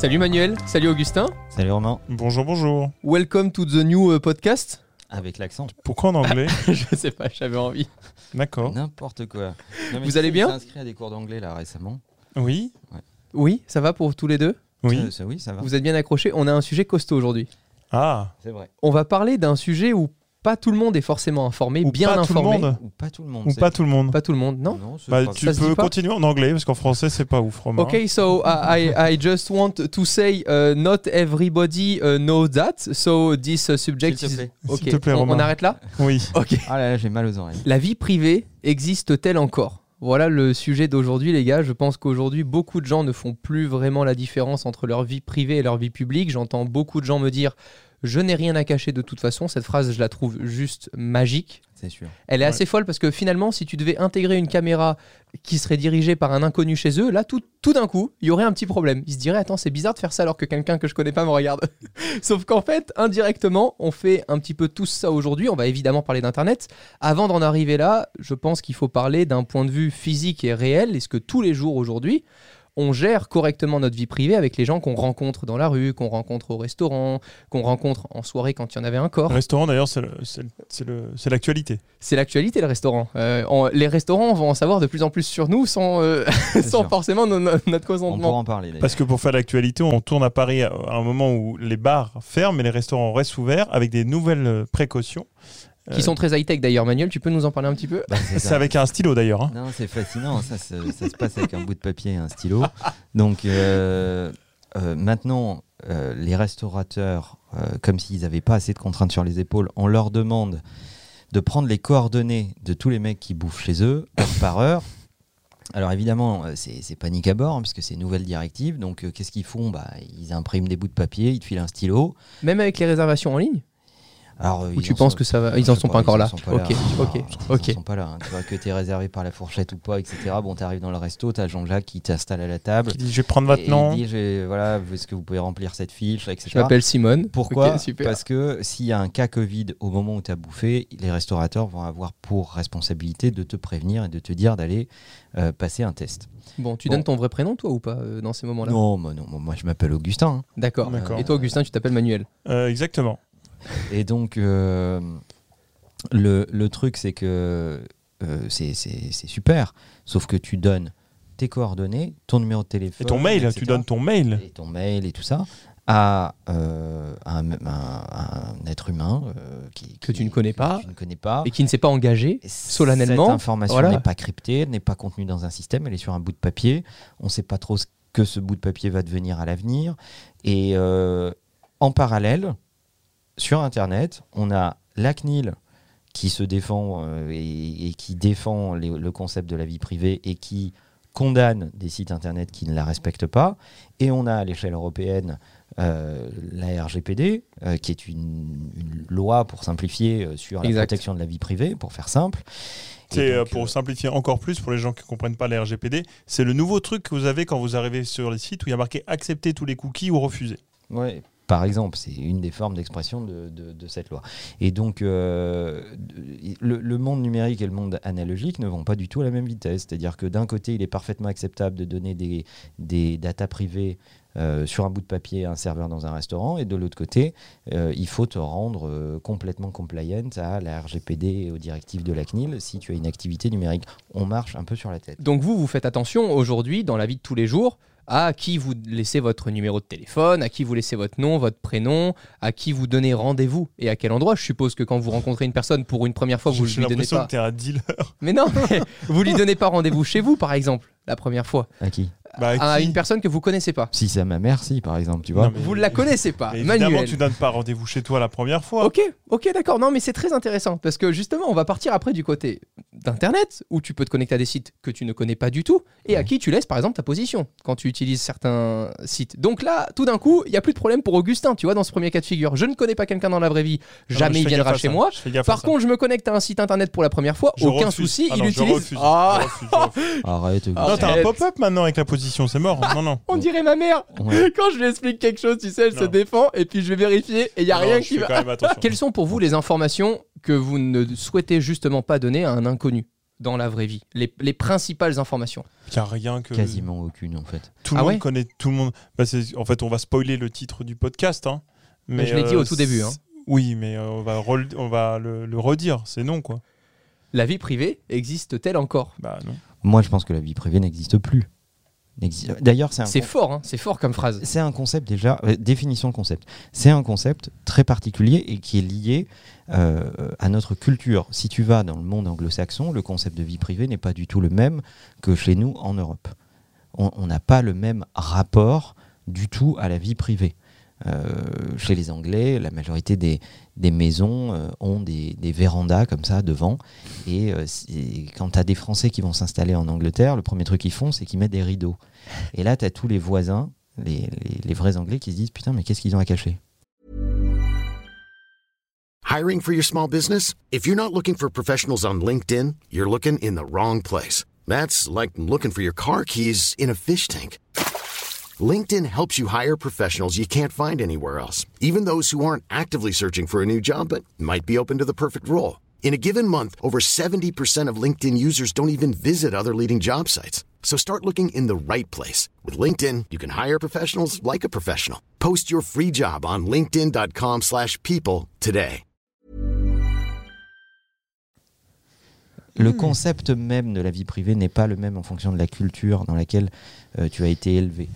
Salut Manuel, salut Augustin. Salut Romain. Bonjour, bonjour. Welcome to the new uh, podcast. Avec l'accent. Pourquoi en anglais Je sais pas, j'avais envie. D'accord. N'importe quoi. Non, mais Vous tu allez sais, bien s'est inscrit à des cours d'anglais là récemment. Oui Oui, ça va pour tous les deux Oui. Ça, ça, oui, ça va. Vous êtes bien accrochés On a un sujet costaud aujourd'hui. Ah C'est vrai. On va parler d'un sujet où pas tout le monde est forcément informé, Ou bien pas tout le informé. monde Ou pas tout le monde. Ou pas tout le monde Pas tout le monde, non Bah, Tu Ça peux continuer en anglais parce qu'en français c'est pas ouf, Romain. Okay, so I, I, just want to say uh, not everybody uh, knows that, so this uh, subject S'il te is... plaît. Ok, S'il te plaît, on, on arrête là Oui. Ok. Ah là, là, j'ai mal aux oreilles. La vie privée existe-t-elle encore? Voilà le sujet d'aujourd'hui, les gars. Je pense qu'aujourd'hui, beaucoup de gens ne font plus vraiment la différence entre leur vie privée et leur vie publique. J'entends beaucoup de gens me dire Je n'ai rien à cacher de toute façon. Cette phrase, je la trouve juste magique. C'est sûr. Elle est Ouais. assez folle parce que finalement, si tu devais intégrer une caméra qui serait dirigée par un inconnu chez eux, là, tout, tout d'un coup, il y aurait un petit problème. Ils se diraient Attends, c'est bizarre de faire ça alors que quelqu'un que je connais pas me regarde. Sauf qu'en fait, indirectement, on fait un petit peu tout ça aujourd'hui. On va évidemment parler d'Internet. Avant d'en arriver là, je pense qu'il faut parler d'un point de vue physique et réel. Est-ce que tous les jours aujourd'hui, on gère correctement notre vie privée avec les gens qu'on rencontre dans la rue, qu'on rencontre au restaurant, qu'on rencontre en soirée quand il y en avait un corps Le restaurant d'ailleurs c'est le- c'est le- c'est le- c'est l'actualité. C'est l'actualité, le restaurant. Euh, on- les restaurants vont en savoir de plus en plus sur nous sans, euh, sans sûr. forcément no- no- notre On pourra consentement. en parler. Parce que pour faire l'actualité, on tourne à Paris à un moment où les bars ferment et les restaurants restent ouverts avec des nouvelles euh, précautions. Qui sont très high-tech d'ailleurs. Manuel, tu peux nous en parler un petit peu Bah, c'est avec un stylo d'ailleurs. hein. Non, c'est fascinant. Ça, se- ça se passe avec un bout de papier et un stylo. Donc euh, euh, maintenant, euh, les restaurateurs, euh, comme s'ils n'avaient pas assez de contraintes sur les épaules, on leur demande de prendre les coordonnées de tous les mecs qui bouffent chez eux, heure par heure. Alors évidemment, c'est c'est panique à bord, hein, puisque c'est une nouvelle directive. Donc euh, qu'est-ce qu'ils font? Bah, Ils impriment des bouts de papier, ils te filent un stylo. Même avec les réservations en ligne? Alors, Ou ils tu en penses sont- que ça va Ils Je en sais sont pas encore ils en là. sont pas Ok, là. ok, Ils ok. en sont pas là. hein. Tu vois que tu es réservé par la fourchette ou pas, etc. Bon, tu arrives dans le resto, tu as Jean-Jacques qui t'installe à la table. Qui dit, je vais prendre votre et nom. Il dit, voilà, est-ce que vous pouvez remplir cette fiche, etc. Je m'appelle Simone. Pourquoi. Parce que s'il y a un cas Covid au moment où tu as bouffé, les restaurateurs vont avoir pour responsabilité de te prévenir et de te dire d'aller euh, passer un test. Bon, tu Bon. donnes ton vrai prénom, toi, ou pas, euh, dans ces moments-là? Non, moi, non, moi je m'appelle Augustin. hein. D'accord. D'accord. Et toi, Augustin, tu t'appelles Manuel? Euh, exactement. Et donc, euh, le, le truc, c'est que euh, c'est super, sauf que tu donnes tes coordonnées, ton numéro de téléphone. Et ton mail, etc. tu donnes ton mail. et ton mail et tout ça à, euh, un, un- un être humain euh, qui, Que qui- tu ne connais que pas. tu ne connais pas. Et qui ne s'est pas engagé Et solennellement, Cette information voilà. n'est pas cryptée, n'est pas contenue dans un système, elle est sur un bout de papier. On ne sait pas trop ce que ce bout de papier va devenir à l'avenir. Et euh, en parallèle, sur Internet, on a la CNIL qui se défend euh, et, et qui défend les- le concept de la vie privée et qui condamne des sites Internet qui ne la respectent pas. Et on a à l'échelle européenne euh, la RGPD, euh, qui est une, une loi pour simplifier euh, sur la protection de la vie privée, pour faire simple. Et donc, pour euh, simplifier encore plus pour les gens qui ne comprennent pas la RGPD. C'est le nouveau truc que vous avez quand vous arrivez sur les sites où il y a marqué accepter tous les cookies ou refuser. Ouais, par exemple, c'est une des formes d'expression de, cette loi. Et donc, euh, le, monde numérique et le monde analogique ne vont pas du tout à la même vitesse. C'est-à-dire que d'un côté, il est parfaitement acceptable de donner des, des privées euh, sur un bout de papier à un serveur dans un restaurant, et de l'autre côté, euh, il faut te rendre complètement compliant à la RGPD et aux directives de la CNIL si tu as une activité numérique. On marche un peu sur la tête. Donc vous, vous faites attention aujourd'hui, dans la vie de tous les jours, à qui vous laissez votre numéro de téléphone, à qui vous laissez votre nom, votre prénom, à qui vous donnez rendez-vous et à quel endroit. Je suppose que quand vous rencontrez une personne pour une première fois, vous lui donnez l'impression pas. que tu es un dealer. Mais non, mais vous lui donnez pas rendez-vous chez vous, par exemple, la première fois, À qui? Bah, à qui une personne que vous connaissez pas. Si c'est ma mère, si, par exemple, tu vois. Non, mais- Vous ne la connaissez pas, Mais évidemment, Manuel. tu donnes pas rendez-vous chez toi la première fois. Ok, ok, d'accord. Non, mais c'est très intéressant parce que justement, on va partir après du côté d'Internet où tu peux te connecter à des sites que tu ne connais pas du tout et à qui tu laisses par exemple ta position quand tu utilises certains sites. Donc là, tout d'un coup, il n'y a plus de problème pour Augustin, tu vois, dans ce premier cas de figure. Je ne connais pas quelqu'un dans la vraie vie, Ah non, jamais il viendra chez ça. moi. Par ça. contre, je me connecte à un site internet pour la première fois, Je aucun refuse. souci, Ah il non, je utilise. je Ah, refuse, je refuse. Arrête. Ah, Non, t'as un Arrête. pop-up maintenant avec la position, c'est mort. Non, non. on dirait ma mère. Ouais. Quand je lui explique quelque chose, tu sais, elle se défend et puis je vais vérifier et il y a Non, rien qui va. quand même attention. Quelles sont pour vous les informations que vous ne souhaitez justement pas donner à un inconnu dans la vraie vie? Les, les principales informations Il n'y a rien que. Quasiment aucune en fait. Tout le Ah monde ouais? connaît. Tout le monde. Bah, en fait, on va spoiler le titre du podcast. hein. Mais je l'ai dit au tout c'est- début, hein. Oui, mais euh, on va, rel- on va le, le redire. C'est non, quoi. La vie privée existe-t-elle encore? Bah non. Moi, je pense que la vie privée n'existe plus. N'exi- D'ailleurs, c'est fort, hein, c'est fort comme phrase. c'est un concept déjà, euh, définition de concept. C'est un concept très particulier et qui est lié euh, à notre culture. Si tu vas dans le monde anglo-saxon, le concept de vie privée n'est pas du tout le même que chez nous en Europe. On n'a pas le même rapport du tout à la vie privée. Euh, chez les Anglais, la majorité des, des maisons euh, ont des, des vérandas comme ça devant. Et euh, si- quand tu as des Français qui vont s'installer en Angleterre, le premier truc qu'ils font, c'est qu'ils mettent des rideaux. Et là, tu as tous les voisins, les, les- les vrais Anglais, qui se disent Putain, mais qu'est-ce qu'ils ont à cacher? Hiring for your small business? If you're not looking for professionals on LinkedIn, you're looking in the wrong place. That's like looking for your car keys in a fish tank. LinkedIn helps you hire professionals you can't find anywhere else, even those who aren't actively searching for a new job but might be open to the perfect role. In a given month, over 70% of LinkedIn users don't even visit other leading job sites. So start looking in the right place. With LinkedIn, you can hire professionals like a professional. Post your free job on linkedin.com/people slash people today. Le hmm. concept même de la vie privée n'est pas le même en fonction de la culture dans laquelle euh, tu as été élevé.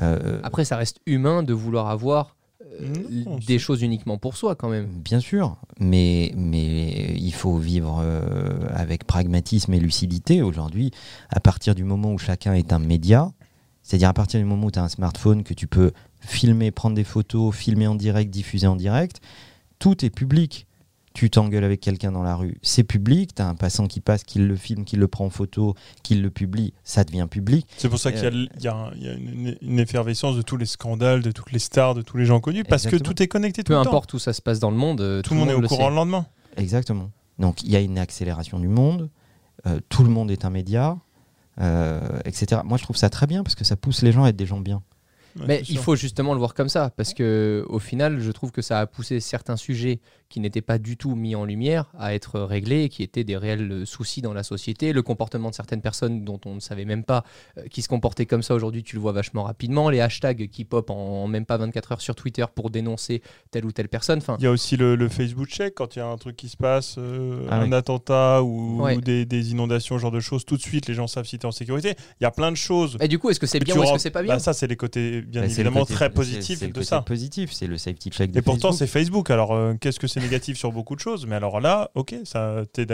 Euh, Après, ça reste humain de vouloir avoir euh, Non, des choses uniquement pour soi quand même. Bien sûr, mais, mais il faut vivre euh, avec pragmatisme et lucidité aujourd'hui. À partir du moment où chacun est un média, c'est-à-dire à partir du moment où tu as un smartphone que tu peux filmer, prendre des photos, filmer en direct, diffuser en direct, tout est public. Tu t'engueules avec quelqu'un dans la rue, c'est public. Tu as un passant qui passe, qui le filme, qui le prend en photo, qui le publie, ça devient public. C'est pour ça qu'il y a, Euh, il y a un- il y a une, une effervescence de tous les scandales, de toutes les stars, de tous les gens connus, parce Exactement. que tout est connecté tout Peu le temps. importe où ça se passe dans le monde, euh, Tout le monde est au courant sait. le lendemain. Exactement. Donc il y a une accélération du monde, euh, tout le monde est un média, euh, etc. Moi je trouve ça très bien parce que ça pousse les gens à être des gens bien. Ouais, Mais il sûr. faut justement le voir comme ça, parce que au final, je trouve que ça a poussé certains sujets qui n'étaient pas du tout mis en lumière à être réglés, qui étaient des réels soucis dans la société. Le comportement de certaines personnes dont on ne savait même pas euh, qui se comportaient comme ça aujourd'hui, tu le vois vachement rapidement. Les hashtags qui pop en, en même pas 24 heures sur Twitter pour dénoncer telle ou telle personne. Enfin, Il y a aussi le, le Facebook check quand il y a un truc qui se passe, euh, Ah un attentat ou, Ouais. ou des, des inondations, genre de choses. Tout de suite, les gens savent si tu es en sécurité. Il y a plein de choses. et du coup, est-ce que c'est bien ou est-ce que c'est pas bien Bah, Ça, c'est les côtés, bien Bah, c'est évidemment, côté- très c'est- c'est le de ça. positif, c'est le safety check de Et pourtant, c'est Facebook. Alors, euh, qu'est-ce que c'est négatif sur beaucoup de choses? Mais alors là, ok, ça, t'es,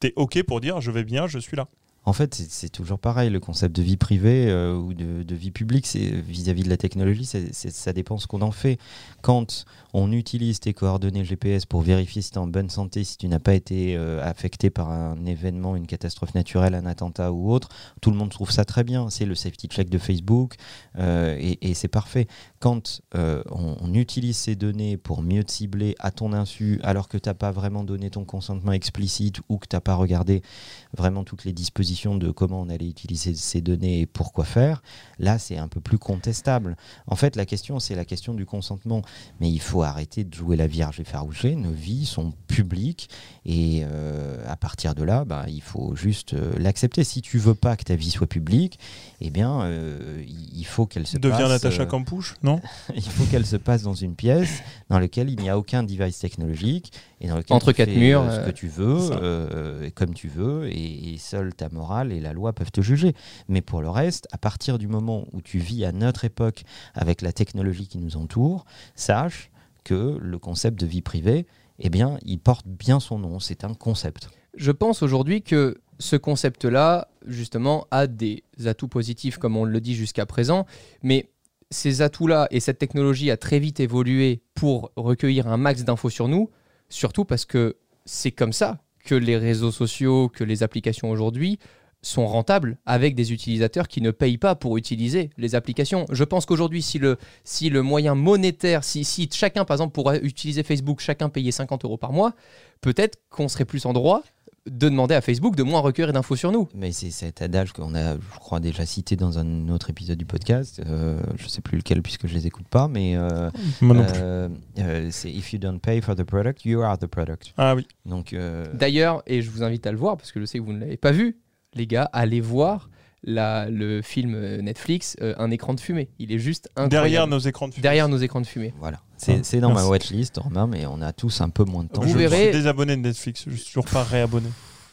t'es ok pour dire je vais bien, je suis là. En fait, c'est- c'est toujours pareil. Le concept de vie privée euh, ou de, de vie publique, c'est vis-à-vis de la technologie, c'est- c'est- ça dépend ce qu'on en fait. Quand on utilise tes coordonnées GPS pour vérifier si tu es en bonne santé, si tu n'as pas été euh, affecté par un événement, une catastrophe naturelle, un attentat ou autre, tout le monde trouve ça très bien. C'est le safety check de Facebook euh, et, c'est parfait. Quand euh, on, on utilise ces données pour mieux te cibler à ton insu, alors que tu n'as pas vraiment donné ton consentement explicite ou que tu n'as pas regardé vraiment toutes les dispositions de comment on allait utiliser ces données et pourquoi faire, là c'est un peu plus contestable. En fait, la question c'est la question du consentement, mais il faut arrêter de jouer la vierge effarouchée. Nos vies sont publiques et euh, à partir de là, bah, il faut juste euh, l'accepter. Si tu veux pas que ta vie soit publique, eh bien, euh, il faut qu'elle se Deviens passe. Natacha euh, Campouche, non? il faut qu'elle se passe dans une pièce dans laquelle il n'y a aucun device technologique et dans lequel Entre tu quatre fais, murs, euh, ce que tu veux, euh, comme tu veux, et, et seule ta morale et la loi peuvent te juger. Mais pour le reste, à partir du moment où tu vis à notre époque avec la technologie qui nous entoure, sache que le concept de vie privée, eh bien, il porte bien son nom. C'est un concept. Je pense aujourd'hui que ce concept-là, justement, a des atouts positifs, comme on le dit jusqu'à présent, mais ces atouts-là et cette technologie a très vite évolué pour recueillir un max d'infos sur nous, surtout parce que c'est comme ça que les réseaux sociaux, que les applications aujourd'hui sont rentables avec des utilisateurs qui ne payent pas pour utiliser les applications. Je pense qu'aujourd'hui, si le, si le moyen monétaire, si, si chacun, par exemple, pourrait utiliser Facebook, chacun payait 50 euros par mois, peut-être qu'on serait plus en droit de demander à Facebook de moins recueillir d'infos sur nous. Mais c'est cet adage qu'on a, je crois, déjà cité dans un autre épisode du podcast. Euh, je sais plus lequel puisque je les écoute pas, mais euh, Moi non plus. euh, euh, c'est If you don't pay for the product, you are the product. Ah oui. Donc, euh, D'ailleurs, et je vous invite à le voir parce que je sais que vous ne l'avez pas vu, les gars, allez voir la, le film euh, Netflix euh, Un écran de fumée. Il est juste incroyable. Derrière nos écrans de fumée. Derrière nos écrans de fumée. voilà. C'est Ah, c'est dans ma merci. watchlist, Romain, mais on a tous un peu moins de temps. Vous je verrez- suis désabonné de Netflix. Je suis toujours pas réabonné.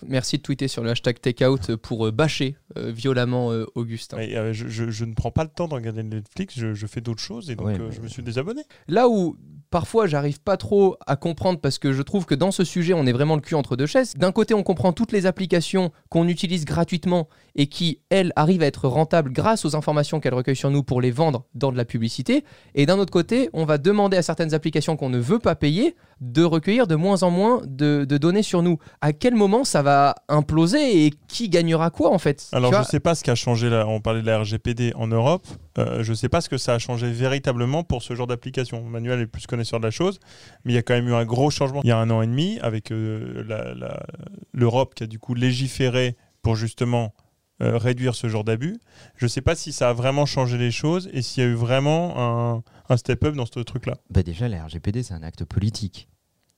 Merci de tweeter sur le hashtag takeout pour euh, bâcher euh, violemment euh, Augustin. Et, euh, je, je- je ne prends pas le temps de regarder Netflix. Je, je fais d'autres choses et donc Ouais, euh, je me suis désabonné. Là où parfois j'arrive pas trop à comprendre parce que je trouve que dans ce sujet on est vraiment le cul entre deux chaises. D'un côté on comprend toutes les applications qu'on utilise gratuitement et qui elles arrivent à être rentables grâce aux informations qu'elles recueillent sur nous pour les vendre dans de la publicité. Et d'un autre côté on va demander à certaines applications qu'on ne veut pas payer de recueillir de moins en moins de, de données sur nous. À quel moment ça va imploser et qui gagnera quoi en fait? Alors Tu je vois, sais pas ce qui a changé là. On parlait de la RGPD en Europe. Euh, je sais pas ce que ça a changé véritablement pour ce genre d'application. Manuel est plus connaisseur de la chose, mais il y a quand même eu un gros changement. Il y a un an et demi avec euh, l'Europe qui a du coup légiféré pour justement euh, réduire ce genre d'abus. Je sais pas si ça a vraiment changé les choses et s'il y a eu vraiment un, un step-up dans ce truc-là. Bah déjà, la RGPD, c'est un acte politique.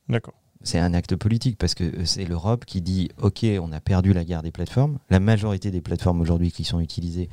D'accord. C'est un acte politique parce que euh, c'est l'Europe qui dit OK, on a perdu la guerre des plateformes. La majorité des plateformes aujourd'hui qui sont utilisées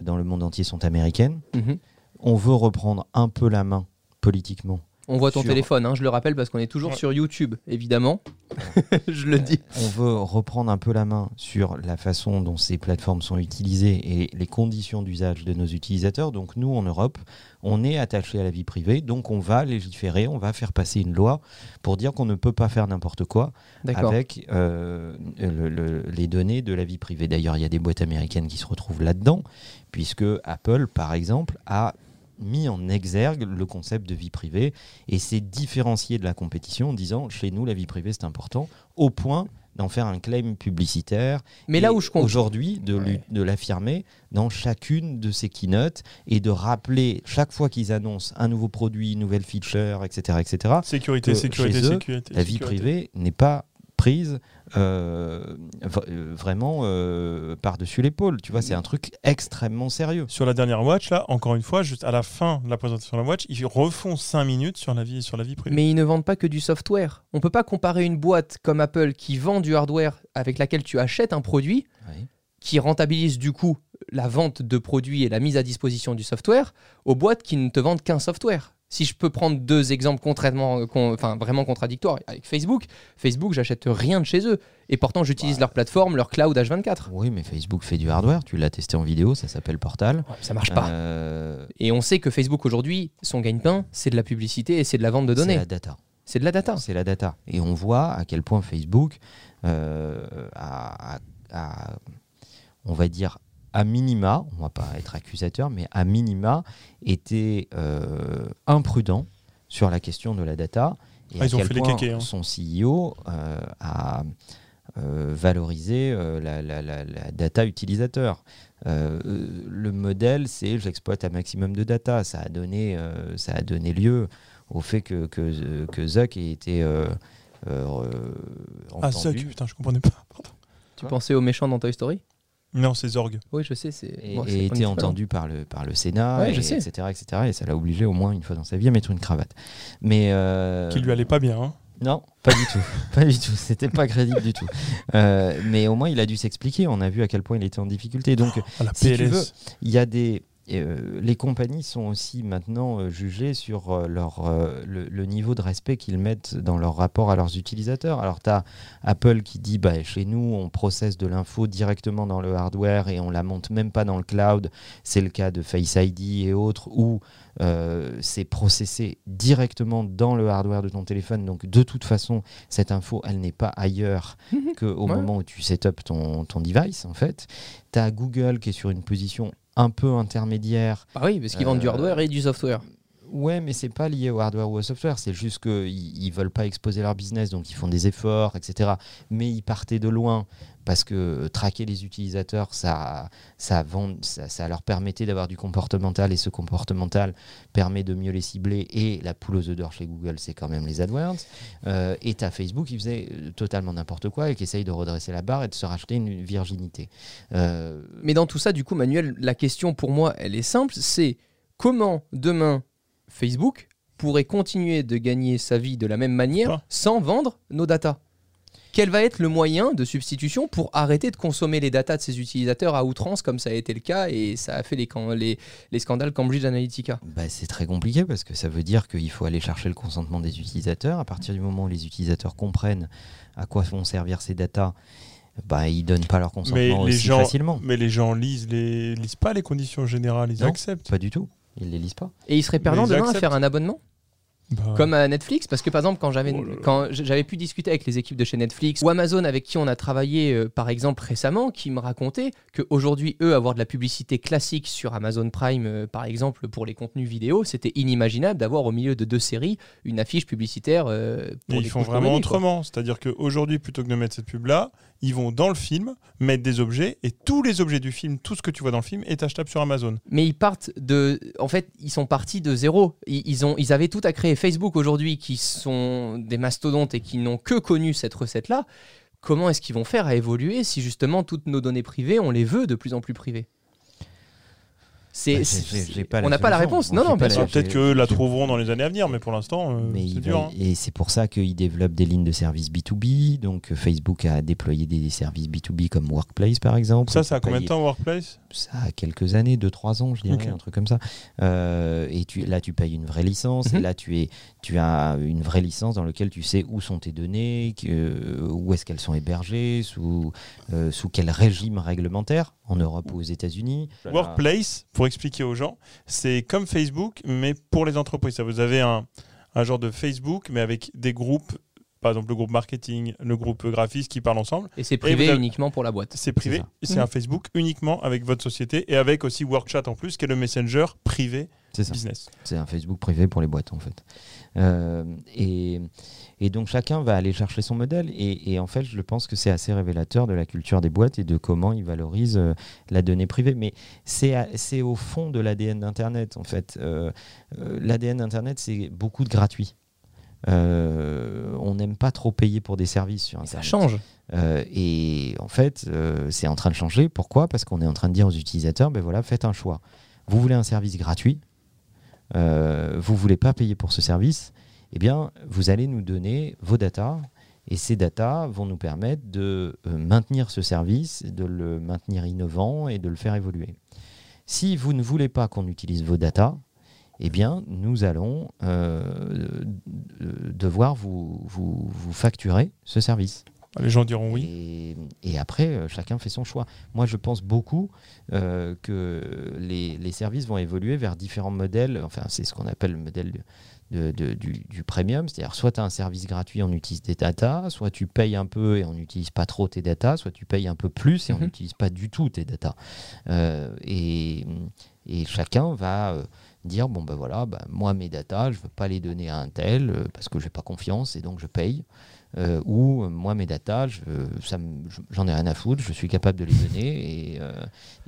dans le monde entier sont américaines. Mhm. On veut reprendre un peu la main politiquement. On voit ton Sur- téléphone, hein, je le rappelle parce qu'on est toujours Ouais. sur YouTube, évidemment. je le dis. On veut reprendre un peu la main sur la façon dont ces plateformes sont utilisées et les conditions d'usage de nos utilisateurs. Donc nous, en Europe, on est attaché à la vie privée, donc on va légiférer, on va faire passer une loi pour dire qu'on ne peut pas faire n'importe quoi avec euh, le- le- les données de la vie privée. D'ailleurs, il y a des boîtes américaines qui se retrouvent là-dedans, puisque Apple, par exemple, a mis en exergue le concept de vie privée et s'est différencié de la compétition en disant chez nous la vie privée c'est important au point d'en faire un claim publicitaire Mais là où je aujourd'hui de, Ouais. l'affirmer dans chacune de ses keynotes et de rappeler chaque fois qu'ils annoncent un nouveau produit, une nouvelle feature, etc., etc., Sécurité, sécurité, eux, sécurité. la vie sécurité. privée n'est pas prise euh, euh, vraiment euh, par-dessus l'épaule. Tu vois, c'est un truc extrêmement sérieux. Sur la dernière watch, là, encore une fois, juste à la fin de la présentation de la watch, ils refont 5 minutes sur la vie, sur la vie privée. Mais ils ne vendent pas que du software. On peut pas comparer une boîte comme Apple qui vend du hardware avec laquelle tu achètes un produit, qui rentabilise du coup la vente de produits et la mise à disposition du software, aux boîtes qui ne te vendent qu'un software. Si je peux prendre deux exemples contrairement, con- enfin vraiment contradictoires avec Facebook, Facebook, j'achète rien de chez eux et pourtant j'utilise leur plateforme, leur cloud H24. Oui, mais Facebook fait du hardware. Tu l'as testé en vidéo, ça s'appelle Portal. Ça marche pas. Euh, Et on sait que Facebook aujourd'hui, son gagne-pain, c'est de la publicité et c'est de la vente de c'est données. la data. C'est de la data. C'est la data. Et on voit à quel point Facebook euh, a, a- a- on va dire, à minima, on va pas être accusateur, mais à minima, était euh, imprudent sur la question de la data. Et Ah, à ils ont quel fait les point kékés, hein. son CEO euh, a euh, valorisé euh, la, la- la- la data utilisateur. Euh, le modèle, c'est j'exploite un maximum de data. Ça a donné, euh, ça a donné lieu au fait que, que, que Zuck ait été euh, euh, ah, entendu. Zuck, putain, je comprenais pas. Pardon. Tu pensais aux méchants dans Toy Story? Non, c'est Zorg. Oui, je sais. C'est et, bon, et principalement. entendu par le, par le Sénat, Ouais, et- je sais. etc., etc. Et ça l'a obligé au moins une fois dans sa vie à mettre une cravate. Mais euh, Qui lui allait pas bien. hein. Non, pas du tout. Pas du tout. C'était pas crédible du tout. Euh, mais au moins, il a dû s'expliquer. On a vu à quel point il était en difficulté. Donc, Ah, la Si tu veux. il y a des. Euh, les compagnies sont aussi maintenant euh, jugées sur euh, leur, le, le niveau de respect qu'ils mettent dans leur rapport à leurs utilisateurs. Alors, tu as Apple qui dit bah, chez nous, on processe de l'info directement dans le hardware et on la monte même pas dans le cloud. C'est le cas de Face ID et autres où c'est processé directement dans le hardware de ton téléphone. Donc, de toute façon, cette info, elle n'est pas ailleurs qu'au Ouais. moment où tu set up ton, ton device, en fait. Tu as Google qui est sur une position un peu intermédiaire. Ah oui, parce qu'ils vendent du hardware et du software. Ouais, mais c'est pas lié au hardware ou au software. C'est juste qu'ils ils veulent pas exposer leur business, donc ils font des efforts, etc. Mais ils partaient de loin parce que euh, traquer les utilisateurs, ça, ça, leur permettait d'avoir du comportemental et ce comportemental permet de mieux les cibler. Et la poule aux œufs d'or chez Google, c'est quand même les AdWords. Euh, et t'as Facebook qui faisait euh, totalement n'importe quoi et qui essaye de redresser la barre et de se racheter une virginité. Euh, Mais dans tout ça, du coup, Manuel, la question pour moi, elle est simple, c'est comment demain Facebook pourrait continuer de gagner sa vie de la même manière sans vendre nos datas Quel va être le moyen de substitution pour arrêter de consommer les datas de ses utilisateurs à outrance comme ça a été le cas et ça a fait les, can- les, les scandales Cambridge Analytica? Bah, c'est très compliqué parce que ça veut dire qu'il faut aller chercher le consentement des utilisateurs. À partir du moment où les utilisateurs comprennent à quoi vont servir ces datas, bah, ils donnent pas leur Mais consentement les aussi gens, facilement. mais les gens lisent les lisent pas les conditions générales, ils Non. acceptent. Pas du tout. Ils les lisent pas. Et il serait perdant ils demain à faire un abonnement? Bah, Comme à Netflix, parce que par exemple, quand j'avais Oh quand j'avais pu discuter avec les équipes de chez Netflix ou Amazon avec qui on a travaillé euh, par exemple récemment, qui me racontaient qu'aujourd'hui, eux, avoir de la publicité classique sur Amazon Prime, euh, par exemple, pour les contenus vidéo, c'était inimaginable d'avoir au milieu de deux séries une affiche publicitaire euh, Et pour ils des font vraiment autrement. C'est-à-dire qu'aujourd'hui, plutôt que de mettre cette pub-là, ils vont dans le film, mettre des objets, et tous les objets du film, tout ce que tu vois dans le film, est achetable sur Amazon. Mais ils partent de. En fait, ils sont partis de zéro. Ils, ils ont, ils avaient tout à créer. Facebook aujourd'hui, qui sont des mastodontes et qui n'ont que connu cette recette-là, comment est-ce qu'ils vont faire à évoluer si justement toutes nos données privées, on les veut de plus en plus privées? C'est, Bah, j'ai- c'est- j'ai- j'ai pas la on n'a pas la réponse. On Non, non, bien sûr. Peut-être qu'eux la trouveront dans les années à venir, mais pour l'instant, euh, Mais c'est dur. va- hein. Et c'est pour ça qu'ils développent des lignes de services B2B. Donc euh, Facebook a déployé des services B2B comme Workplace par exemple. Ça, ça a combien de temps Workplace? Ça a quelques années, 2-3 ans, je dirais, Ok. un truc comme ça. Euh, et tu, là, tu payes une vraie licence. Mhm. Et là, tu, es, tu as une vraie licence dans laquelle tu sais où sont tes données, que- où est-ce qu'elles sont hébergées, sous, euh, sous quel régime réglementaire, en Europe ou aux États-Unis. Workplace, pour expliquer aux gens, c'est comme Facebook, mais pour les entreprises. Vous avez un, un genre de Facebook, mais avec des groupes, par exemple le groupe marketing, le groupe graphiste qui parlent ensemble. Et c'est privé avez- uniquement pour la boîte. C'est privé, c'est un Facebook uniquement avec votre société et avec aussi Workchat en plus, qui est le messenger privé C'est ça. business. C'est un Facebook privé pour les boîtes en fait. Euh, et, et donc chacun va aller chercher son modèle et, et en fait je pense que c'est assez révélateur de la culture des boîtes et de comment ils valorisent euh, la donnée privée. Mais c'est au fond de l'ADN d'Internet en fait. Euh, euh, L'ADN d'Internet c'est beaucoup de gratuit. Euh, on n'aime pas trop payer pour des services sur Et ça Internet. change. Euh, et en fait, euh, c'est en train de changer. Pourquoi? Parce qu'on est en train de dire aux utilisateurs, ben voilà, faites un choix. Vous voulez un service gratuit, vous voulez pas payer pour ce service, eh bien, vous allez nous donner vos datas. Et ces datas vont nous permettre de maintenir ce service, de le maintenir innovant et de le faire évoluer. Si vous ne voulez pas qu'on utilise vos datas, eh bien, nous allons euh, euh, devoir vous, vous, vous facturer ce service. Les gens diront oui. Et, et après, euh, chacun fait son choix. Moi, je pense beaucoup euh, que les, les services vont évoluer vers différents modèles. Enfin, c'est ce qu'on appelle le modèle de- de- du, du premium. C'est-à-dire, soit tu as un service gratuit, on utilise des datas, soit tu payes un peu et on n'utilise pas trop tes datas, soit tu payes un peu plus et on Mhm. n'utilise pas du tout tes datas. Euh, et, et chacun va dire bon ben voilà, bah, moi mes datas, je veux pas les donner à un tel euh, parce que j'ai pas confiance et donc je paye. Euh, ou euh, moi mes datas, je- je- j'en ai rien à foutre, je suis capable de les donner et,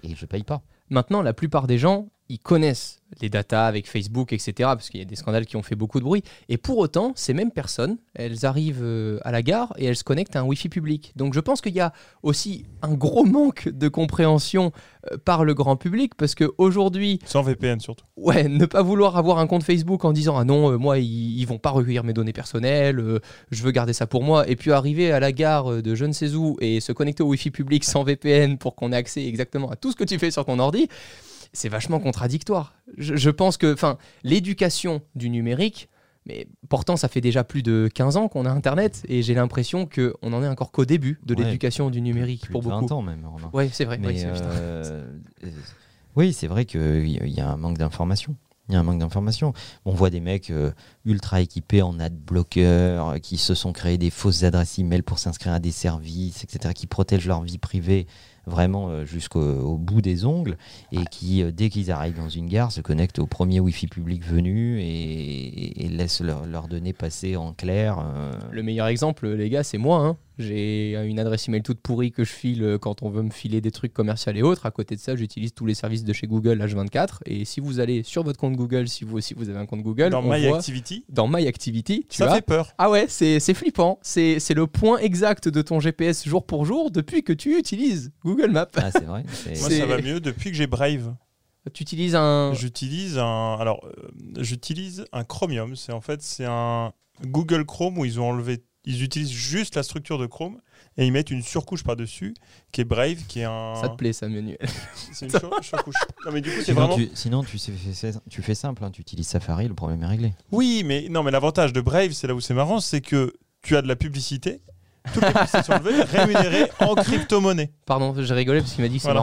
et je paye pas. Maintenant, la plupart des gens, ils connaissent les datas avec Facebook, etc., parce qu'il y a des scandales qui ont fait beaucoup de bruit. Et pour autant, ces mêmes personnes, elles arrivent euh, à la gare et elles se connectent à un Wi-Fi public. Donc je pense qu'il y a aussi un gros manque de compréhension euh, par le grand public, parce qu'aujourd'hui, Sans VPN surtout. ouais, ne pas vouloir avoir un compte Facebook en disant ah non, euh, moi ils, ils vont pas recueillir mes données personnelles, euh, je veux garder ça pour moi, et puis arriver à la gare de je ne sais où et se connecter au Wi-Fi public sans VPN pour qu'on ait accès exactement à tout ce que tu fais sur ton ordi, c'est vachement contradictoire. Je, je pense que, enfin, l'éducation du numérique. Mais pourtant, ça fait déjà plus de 15 ans qu'on a Internet et j'ai l'impression qu'on en est encore qu'au début de Ouais, l'éducation du numérique Plus pour de 20 beaucoup. ans même. Ouais, c'est vrai. Ouais, euh, euh, oui, c'est vrai qu'il y, a- il y a un manque d'information. Il y a un manque d'information. On voit des mecs euh, ultra équipés en adblocker, euh, qui se sont créés des fausses adresses email pour s'inscrire à des services, etc., qui protègent leur vie privée vraiment euh, jusqu'au au bout des ongles et qui, euh, dès qu'ils arrivent dans une gare, se connectent au premier Wi-Fi public venu et, laissent leur- leurs données passer en clair. euh, Le meilleur exemple, les gars, c'est moi. hein. J'ai une adresse email toute pourrie que je file euh, quand on veut me filer des trucs commerciaux et autres. À côté de ça, j'utilise tous les services de chez Google H24. Et si vous allez sur votre compte Google, si vous aussi vous avez un compte Google, Dans on My voit Activity, dans My Activity, tu ça as fait peur. Ah ouais, c'est c'est flippant. C'est c'est le point exact de ton GPS jour pour jour depuis que tu utilises Google Maps. Ah, c'est vrai. c'est- Moi, ça va mieux depuis que j'ai Brave. Tu utilises un. J'utilise un, alors, euh, j'utilise un Chromium. C'est en fait c'est un Google Chrome où ils ont enlevé, ils utilisent juste la structure de Chrome et ils mettent une surcouche par dessus qui est Brave, qui est un. Ça te plaît, ça, Manuel C'est une sur- surcouche. Non mais du coup c'est Sinon, vraiment. tu, sinon, tu, sais- fais- tu fais simple, hein, tu utilises Safari, le problème est réglé. Oui, mais non, mais l'avantage de Brave, c'est là où c'est marrant, c'est que tu as de la publicité. Toutes les enlevées, rémunérées en crypto-monnaie. Pardon, j'ai rigolé parce qu'il m'a dit que c'est Voilà.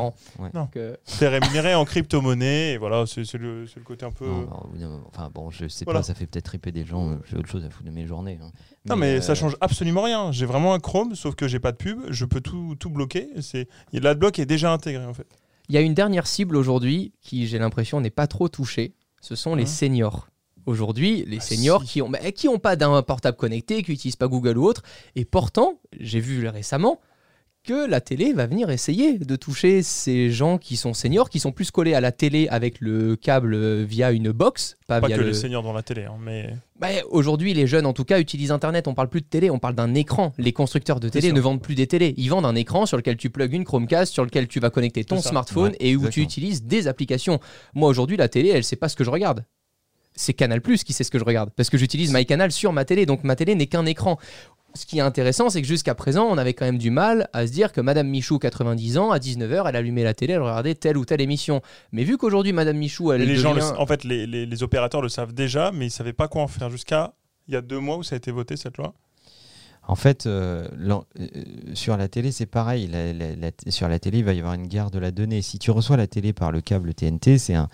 marrant. C'est rémunéré en crypto-monnaie, et voilà, c'est c'est le, c'est le côté un peu. Non, non, non, enfin bon, je sais Voilà. pas, ça fait peut-être triper des gens, euh, j'ai autre chose à foutre de mes journées. hein. Non, mais ça euh, change absolument rien. J'ai vraiment un Chrome, sauf que j'ai pas de pub, je peux tout, tout bloquer. C'est- et L'adblock est déjà intégré en fait. Il y a une dernière cible aujourd'hui qui, j'ai l'impression, n'est pas trop touchée. Ce sont les Hein seniors. Aujourd'hui, les Ah, seniors si. qui ont, bah, qui ont pas d'un portable connecté, qui n'utilisent pas Google ou autre. Et pourtant, j'ai vu récemment que la télé va venir essayer de toucher ces gens qui sont seniors, qui sont plus collés à la télé avec le câble euh, via une box, pas, Pas via que le... les seniors dans la télé, hein, mais. Bah, Aujourd'hui, les jeunes, en tout cas, utilisent Internet. On parle plus de télé, on parle d'un écran. Les constructeurs de télé ne vendent plus des télés. Ils vendent un écran sur lequel tu plugues une Chromecast, sur lequel tu vas connecter ton smartphone Ouais, et où tu utilises des applications. Moi, aujourd'hui, la télé, elle sait pas ce que je regarde. C'est Canal Plus qui sait ce que je regarde. Parce que j'utilise MyCanal sur ma télé. Donc ma télé n'est qu'un écran. Ce qui est intéressant, c'est que jusqu'à présent, on avait quand même du mal à se dire que Madame Michou, 90 ans, à 19h, elle allumait la télé, elle regardait telle ou telle émission. Mais vu qu'aujourd'hui, Madame Michou, elle les gens, le- en fait, les, les- les opérateurs le savent déjà, mais ils savaient pas quoi en faire jusqu'à il y a deux mois où ça a été voté cette loi? En fait, euh, euh, sur la télé, c'est pareil. La- la- la- sur la télé, il va y avoir une guerre de la donnée. Si tu reçois la télé par le câble TNT, c'est un,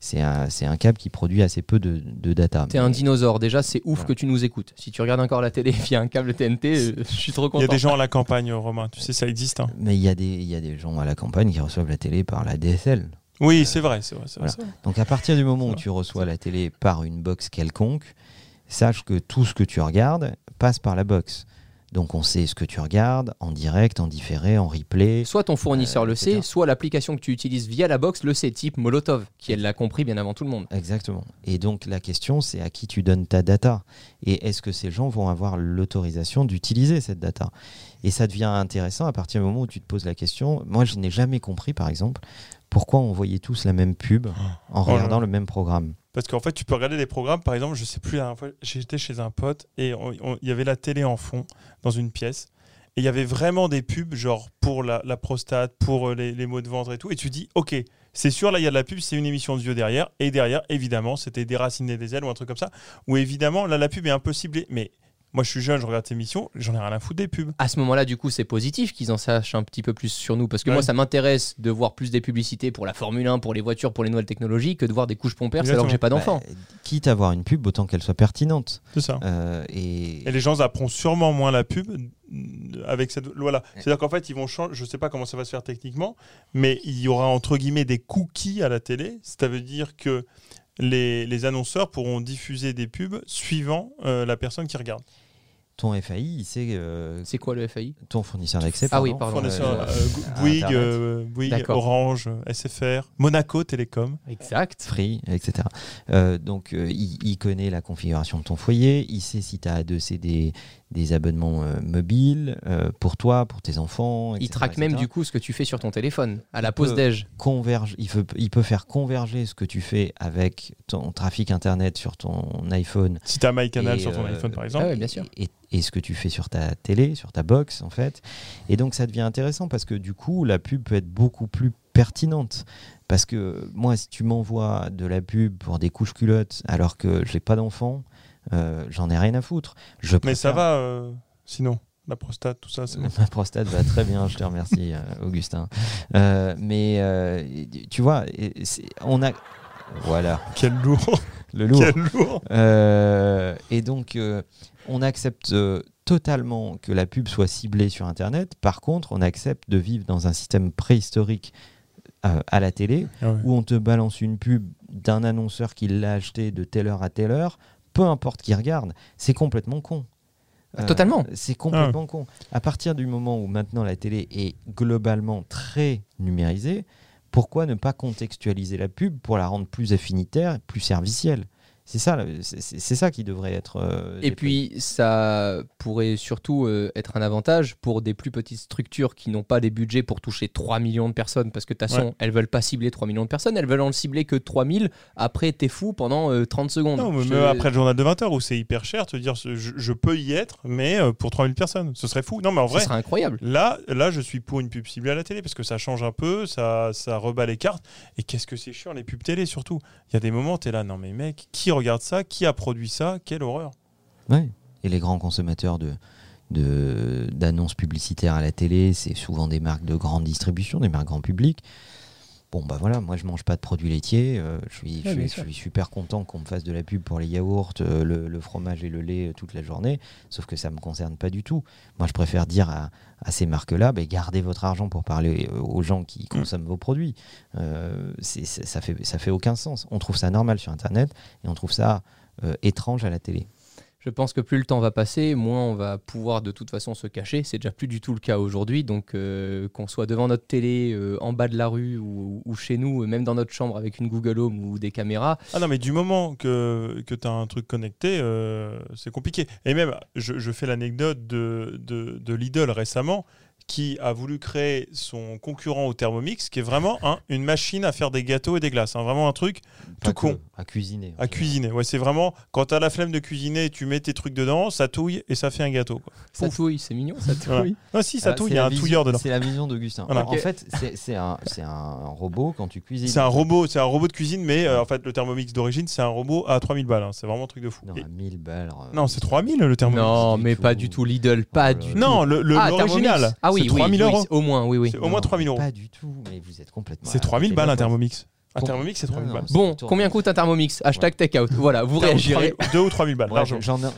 c'est un, c'est un câble qui produit assez peu de, de data. T'es un dinosaure, déjà c'est ouf Voilà. que tu nous écoutes. Si tu regardes encore la télé via un câble TNT, euh, je suis trop Il y content. a des gens à la campagne, Romain, tu sais, ça existe. hein. Mais il y, a des- il y a des gens à la campagne qui reçoivent la télé par la DSL. Oui, c'est vrai, c'est vrai. c'est vrai, Voilà. c'est vrai. Donc à partir du moment où tu reçois la télé par une box quelconque, sache que tout ce que tu regardes passe par la box. Donc on sait ce que tu regardes en direct, en différé, en replay. Soit ton fournisseur Euh, le sait, soit l'application que tu utilises via la box le sait, type Molotov, qui elle l'a compris bien avant tout le monde. Exactement. Et donc la question, c'est à qui tu donnes ta data Et est-ce que ces gens vont avoir l'autorisation d'utiliser cette data? Et ça devient intéressant à partir du moment où tu te poses la question. Moi, je n'ai jamais compris, par exemple, pourquoi on voyait tous la même pub en Oh regardant le même programme. Parce qu'en fait, tu peux regarder des programmes, par exemple, je sais plus, la dernière fois, j'étais chez un pote et il y avait la télé en fond dans une pièce. Et il y avait vraiment des pubs, genre pour la, la prostate, pour euh, les, les maux de ventre et tout. Et tu dis, ok, c'est sûr, là, il y a de la pub, c'est une émission de vieux derrière. Et derrière, évidemment, c'était Déraciner des ailes ou un truc comme ça. Où évidemment, là, la pub est un peu ciblée. Mais moi, je suis jeune, je regarde ces émissions, j'en ai rien à foutre des pubs. À ce moment-là, du coup, c'est positif qu'ils en sachent un petit peu plus sur nous, parce que Ouais. moi, ça m'intéresse de voir plus des publicités pour la Formule 1, pour les voitures, pour les nouvelles technologies, que de voir des couches pompères alors que j'ai pas d'enfant. Bah, quitte à avoir une pub, autant qu'elle soit pertinente. C'est ça. Euh, et, Et les gens apprendront sûrement moins la pub euh, avec cette loi-là. C'est-à-dire qu'en fait, ils vont changer, je ne sais pas comment ça va se faire techniquement, mais il y aura entre guillemets des cookies à la télé. Ça veut dire que les, annonceurs pourront diffuser des pubs suivant euh, la personne qui regarde. Ton FAI, il sait euh, C'est quoi le FAI ton fournisseur d'accès. Ah oui, pardon. Fournisseurs, euh, euh, à Bouygues, Internet. euh, Bouygues, D'accord. Orange, SFR, Monaco Télécom. Exact. Free, etc. Euh, donc, euh, il, il connaît la configuration de ton foyer, il sait si tu as adossé des, des abonnements euh, mobiles euh, pour toi, pour tes enfants. Il etc., traque même etc. du coup ce que tu fais sur ton téléphone, à la pause peut- déj. Converge, il, peut, il peut faire converger ce que tu fais avec ton trafic internet sur ton iPhone. Si tu as MyCanal Et, sur ton euh, iPhone, par exemple. Ah ouais, bien sûr. Et, et ce que tu fais sur ta télé, sur ta box, en fait. Et donc, ça devient intéressant parce que du coup, la pub peut être beaucoup plus pertinente. Parce que moi, si tu m'envoies de la pub pour des couches culottes alors que j'ai pas d'enfant, euh, j'en ai rien à foutre. Je Mais ça va, euh, sinon, la prostate, tout ça, c'est bon. Ma prostate va très bien, je te remercie, euh, Augustin. Euh, mais tu vois, on a, Voilà, Quel lourd. le lourd. Quel lourd. Et donc, on accepte euh, totalement que la pub soit ciblée sur Internet. Par contre, on accepte de vivre dans un système préhistorique euh, à la télé Ah ouais. où on te balance une pub d'un annonceur qui l'a acheté de telle heure à telle heure, peu importe qui regarde. C'est complètement con. Euh, Totalement. C'est complètement con. À partir du moment où maintenant la télé est globalement très numérisée, pourquoi ne pas contextualiser la pub pour la rendre plus affinitaire, plus servicielle? C'est ça, c'est- ça qui devrait être. euh, Et puis, ça pourrait surtout euh, être un avantage pour des plus petites structures qui n'ont pas des budgets pour toucher 3 millions de personnes, parce que de toute façon, Ouais. elles veulent pas cibler 3 millions de personnes, elles veulent en cibler que 3000. Après, t'es fou pendant euh, 30 secondes. Non, mais après le journal de 20h où c'est hyper cher, te dire je, je peux y être, mais euh, pour 3000 personnes, ce serait fou. Non, mais en Ce vrai, serait incroyable. là, là, je suis pour une pub ciblée à la télé parce que ça change un peu, ça, ça rebat les cartes. Et qu'est-ce que c'est chiant les pubs télé surtout. Il y a des moments, tu es là, non mais mec, qui regarde ça Qui a produit ça Quelle horreur. Ouais. Et les grands consommateurs de d'annonces publicitaires à la télé, c'est souvent des marques de grande distribution, des marques grand public. Bon, bah voilà, moi je mange pas de produits laitiers. euh, je, suis, je je super content qu'on me fasse de la pub pour les yaourts, euh, le, le fromage et le lait euh, toute la journée. Sauf que ça me concerne pas du tout. Moi, je préfère dire à, à ces marques-là, bah, gardez votre argent pour parler aux gens qui consomment vos produits. C'est- ça fait ça fait aucun sens. On trouve ça normal sur Internet et on trouve ça étrange à la télé. Je pense que plus le temps va passer, moins on va pouvoir de toute façon se cacher. C'est déjà plus du tout le cas aujourd'hui. Donc, euh, qu'on soit devant notre télé, euh, en bas de la rue ou, chez nous, euh, même dans notre chambre avec une Google Home ou des caméras, Ah non, mais du moment que, que tu as un truc connecté, c'est compliqué. Et même, je, je fais l'anecdote de, de, de Lidl récemment qui a voulu créer son concurrent au Thermomix, qui est vraiment un- une machine à faire des gâteaux et des glaces. hein. vraiment un truc Pas Tout con. À cuisiner. à cuisiner. Ouais, c'est vraiment quand tu as la flemme de cuisiner, tu mets tes trucs dedans, ça touille et ça fait un gâteau. quoi. ça Pouf. touille, c'est mignon, ça Voilà. touille. Ah si, ça Ah, touille, il y a un vision- touilleur dedans. C'est la vision d'Augustin. Voilà. En fait, c'est- un, robot quand tu cuisines. C'est un robot, c'est un robot de cuisine, mais euh, en fait le Thermomix d'origine, c'est un robot à 3000 balles. hein. C'est vraiment un truc de fou. Non, Et- à 1000 balles. euh, non, c'est 3000 le Thermomix. Non, mais tout. pas du tout Lidl, pas Oh du tout. Non, le- le- Ah, l'original. Thermomix. Ah oui, oui, 3000 oui, euros. au moins, oui, oui. C'est au moins Non, 3000 euros. Pas du tout, mais vous êtes complètement. C'est 3000 arrêtez balles un. Thermomix. Un Thermomix, c'est 3000 Non, balles. Bon, c'est combien coûte un Thermomix Hashtag takeout. Voilà, vous réagirez. 3000 deux ou 3000 balles,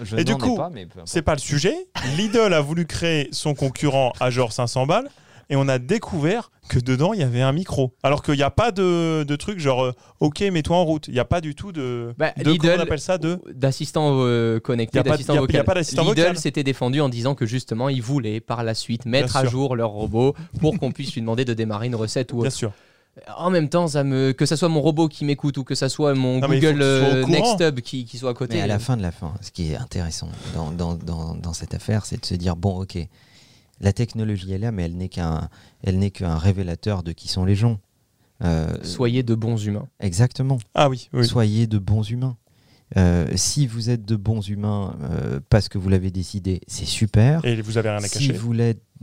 je Et du coup. C'est pas le sujet. Lidl a voulu créer son concurrent à genre 500 balles et on a découvert que dedans il y avait un micro. Alors qu'il n'y a pas de, de truc genre euh, OK, mets-toi en route. Il n'y a pas du tout de. Bah, de Lidl, comment on appelle ça de D'assistant euh, connecté, Y a pas- d'assistant vocal. y a pas d'assistant Lidl vocal. s'était défendu en disant que justement, ils voulaient par la suite mettre à sûr. jour leur robot pour qu'on puisse lui demander de démarrer une recette ou Bien autre. sûr. En même temps, ça me... que ça soit mon robot qui m'écoute ou que ça soit mon Non, il Google soit euh. Next Hub qui, qui soit à côté. Mais à la fin de la fin, ce qui est intéressant dans, dans, dans, dans cette affaire, c'est de se dire bon, ok, la technologie est là, mais elle n'est qu'un, elle n'est qu'un révélateur de qui sont les gens. Euh, Soyez de bons humains. Exactement. Ah oui, oui. Soyez de bons humains. Euh, si vous êtes de bons humains euh, parce que vous l'avez décidé, c'est super. Et vous avez rien à Si cacher. vous,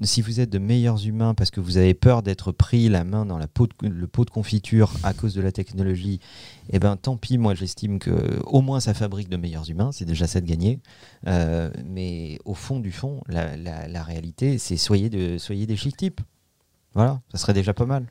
si vous êtes de meilleurs humains parce que vous avez peur d'être pris la main dans la pot de, le pot de confiture à cause de la technologie, eh ben tant pis, moi j'estime que au moins ça fabrique de meilleurs humains, c'est déjà ça de gagner. Euh, mais au fond du fond, la, la- la réalité, c'est soyez, de, soyez des chic types. Voilà, ça serait déjà pas mal.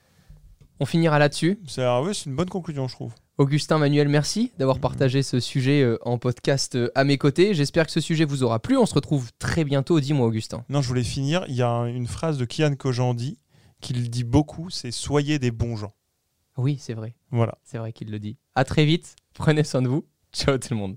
On finira là-dessus. C'est ouais, une bonne conclusion, je trouve. Augustin Manuel, merci d'avoir partagé ce sujet euh, en podcast euh, à mes côtés. J'espère que ce sujet vous aura plu. On se retrouve très bientôt. Dis-moi, Augustin. Non, je voulais finir. Il y a un- une phrase de Kian Kojandi qui le dit beaucoup c'est soyez des bons gens. Oui, c'est vrai. Voilà. C'est vrai qu'il le dit. À très vite. Prenez soin de vous. Ciao tout le monde.